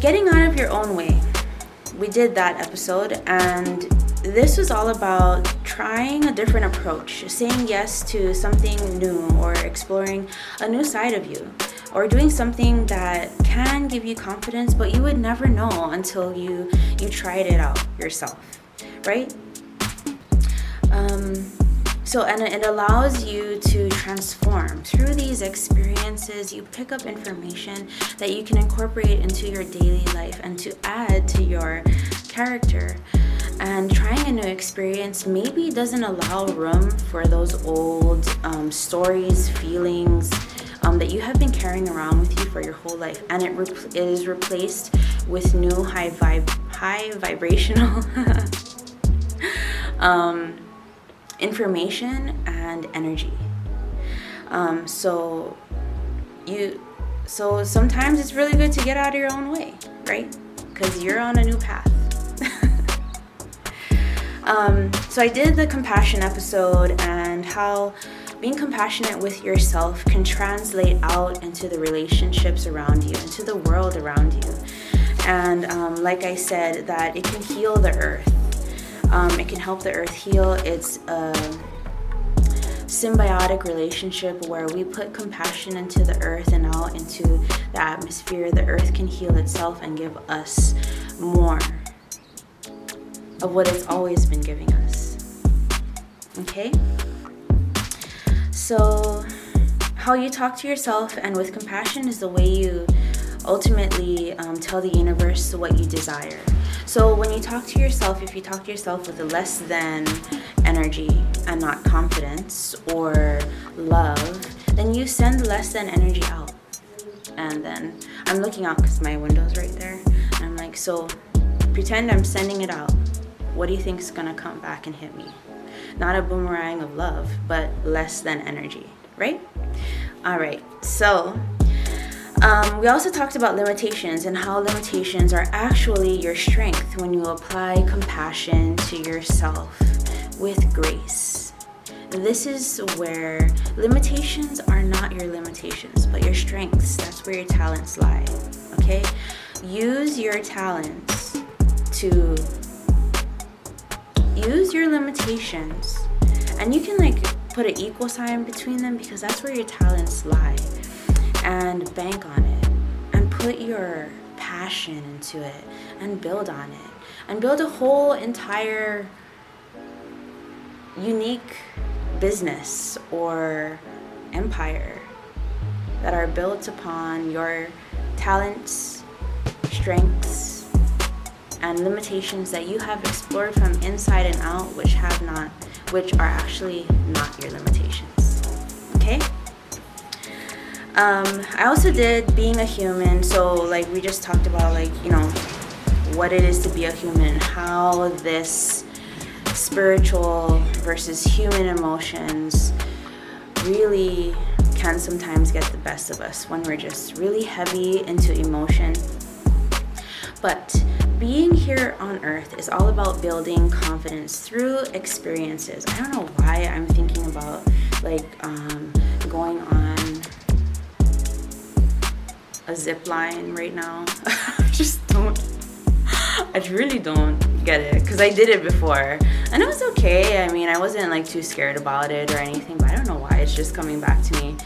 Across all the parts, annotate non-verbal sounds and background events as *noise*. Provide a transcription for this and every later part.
Getting out of your own way. We did that episode, and this was all about trying a different approach, saying yes to something new, or exploring a new side of you, or doing something that can give you confidence, but you would never know until you you tried it out yourself, right? Um, so, and it allows you to transform through these experiences. You pick up information that you can incorporate into your daily life and to add to your character. And trying a new experience maybe doesn't allow room for those old um, stories, feelings um, that you have been carrying around with you for your whole life, and it, rep- it is replaced with new high vibe, high vibrational. *laughs* um, information and energy. Um, so you so sometimes it's really good to get out of your own way, right? Because you're on a new path. *laughs* um, so I did the compassion episode and how being compassionate with yourself can translate out into the relationships around you, into the world around you. And um, like I said, that it can heal the earth um, it can help the earth heal. It's a symbiotic relationship where we put compassion into the earth and out into the atmosphere. The earth can heal itself and give us more of what it's always been giving us. Okay? So, how you talk to yourself and with compassion is the way you ultimately um, tell the universe what you desire. So when you talk to yourself, if you talk to yourself with a less than energy and not confidence or love, then you send less than energy out. And then I'm looking out because my window's right there. And I'm like, so pretend I'm sending it out. What do you think is gonna come back and hit me? Not a boomerang of love, but less than energy, right? All right, so um, we also talked about limitations and how limitations are actually your strength when you apply compassion to yourself with grace. This is where limitations are not your limitations, but your strengths. That's where your talents lie. Okay? Use your talents to use your limitations. And you can like put an equal sign between them because that's where your talents lie and bank on it and put your passion into it and build on it and build a whole entire unique business or empire that are built upon your talents, strengths, and limitations that you have explored from inside and out which have not which are actually not your limitations. Okay? Um, I also did being a human. So, like, we just talked about, like, you know, what it is to be a human, how this spiritual versus human emotions really can sometimes get the best of us when we're just really heavy into emotion. But being here on earth is all about building confidence through experiences. I don't know why I'm thinking about like um, going on a zip line right now. I *laughs* just don't. I really don't get it because I did it before and it was okay. I mean, I wasn't like too scared about it or anything, but I don't know why it's just coming back to me.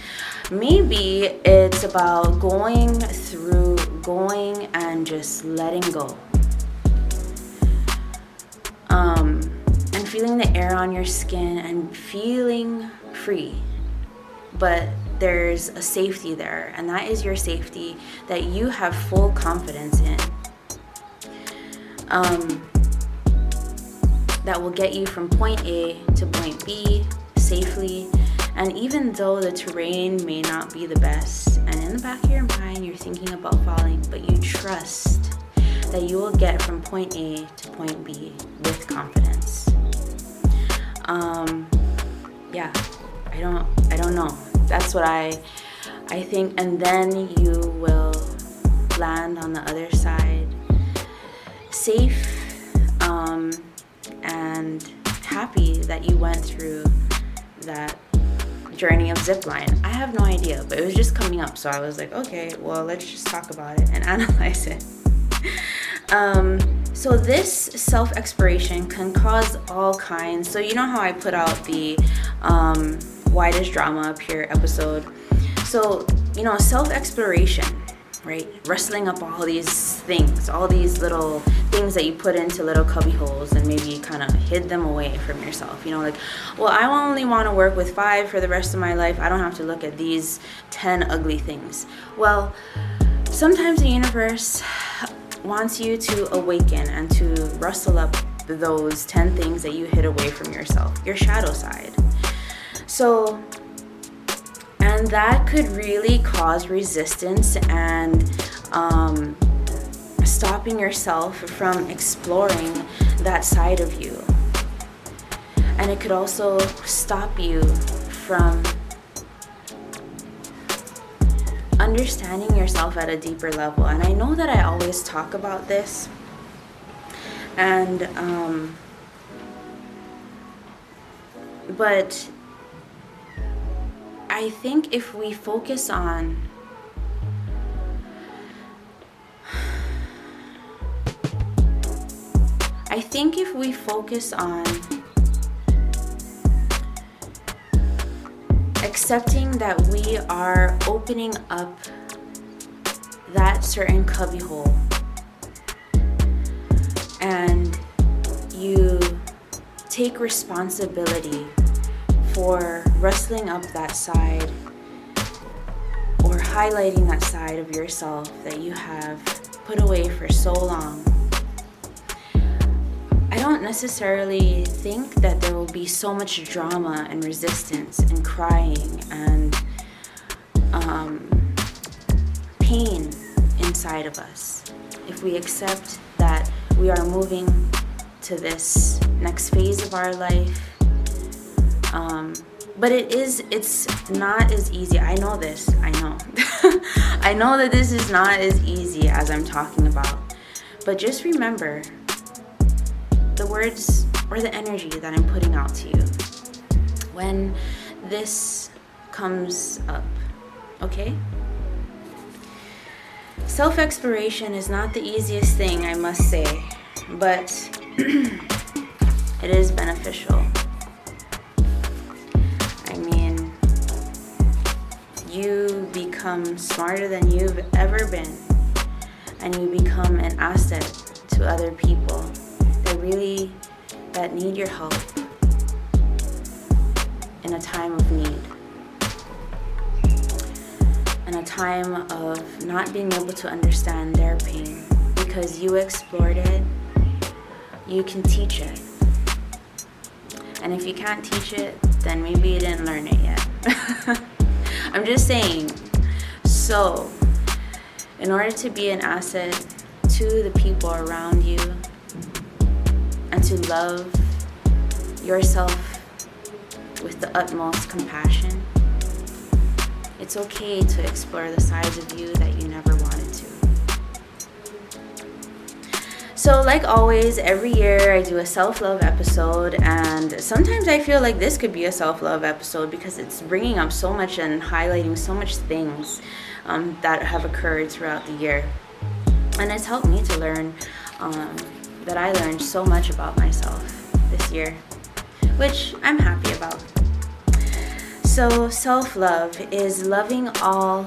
Maybe it's about going through, going and just letting go. Um, and feeling the air on your skin and feeling free. But there's a safety there, and that is your safety that you have full confidence in. Um, that will get you from point A to point B safely. And even though the terrain may not be the best, and in the back of your mind you're thinking about falling, but you trust that you will get from point A to point B with confidence. Um, yeah, I don't, I don't know that's what I I think and then you will land on the other side safe um, and happy that you went through that journey of zipline? I have no idea, but it was just coming up. So I was like, okay, well, let's just talk about it and *laughs* analyze it. Um, so this self exploration can cause all kinds. So you know how I put out the um, why does drama appear episode. So you know self exploration, right? Wrestling up all these things, all these little things that you put into little cubby holes and maybe kind of hid them away from yourself. You know, like, well, I only want to work with five for the rest of my life. I don't have to look at these 10 ugly things. Well, sometimes the universe wants you to awaken and to rustle up those 10 things that you hid away from yourself, your shadow side. So, and that could really cause resistance and um, stopping yourself from exploring that side of you. And it could also stop you from understanding yourself at a deeper level. And I know that I always talk about this. And, um, but I think if we focus on I think if we focus on accepting that we are opening up that certain cubbyhole and you take responsibility for rustling up that side or highlighting that side of yourself that you have put away for so long. I don't necessarily think that there will be so much drama and resistance and crying and um, pain inside of us if we accept that we are moving to this next phase of our life um, but it is, it's not as easy. I know this. I know. *laughs* I know that this is not as easy as I'm talking about. But just remember the words or the energy that I'm putting out to you when this comes up. Okay? Self exploration is not the easiest thing, I must say, but *clears throat* it is beneficial. Become smarter than you've ever been and you become an asset to other people. That really that need your help in a time of need. In a time of not being able to understand their pain. Because you explored it you can teach it. And if you can't teach it then maybe you didn't learn it yet. *laughs* I'm just saying. So, in order to be an asset to the people around you and to love yourself with the utmost compassion, it's okay to explore the sides of you that you never So, like always, every year I do a self love episode, and sometimes I feel like this could be a self love episode because it's bringing up so much and highlighting so much things um, that have occurred throughout the year. And it's helped me to learn um, that I learned so much about myself this year, which I'm happy about. So, self love is loving all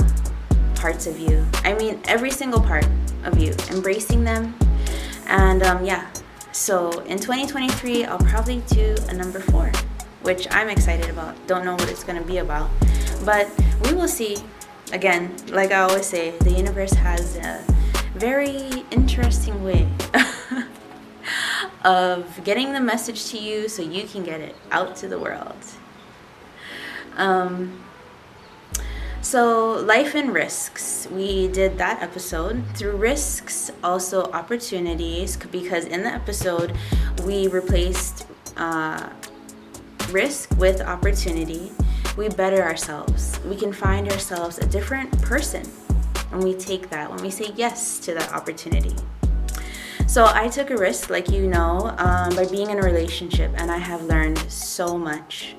parts of you. I mean, every single part of you, embracing them and um, yeah, so in 2023, I'll probably do a number four, which I'm excited about. Don't know what it's to be about, but we will see. Again, like I always say, the universe has a very interesting way *laughs* of getting the message to you so you can get it out to the world. Um, so, life and risks. We did that episode. Through risks, also opportunities, because in the episode, we replaced uh, risk with opportunity. We better ourselves. We can find ourselves a different person when we take that, when we say yes to that opportunity. So, I took a risk, like you know, um, by being in a relationship, and I have learned so much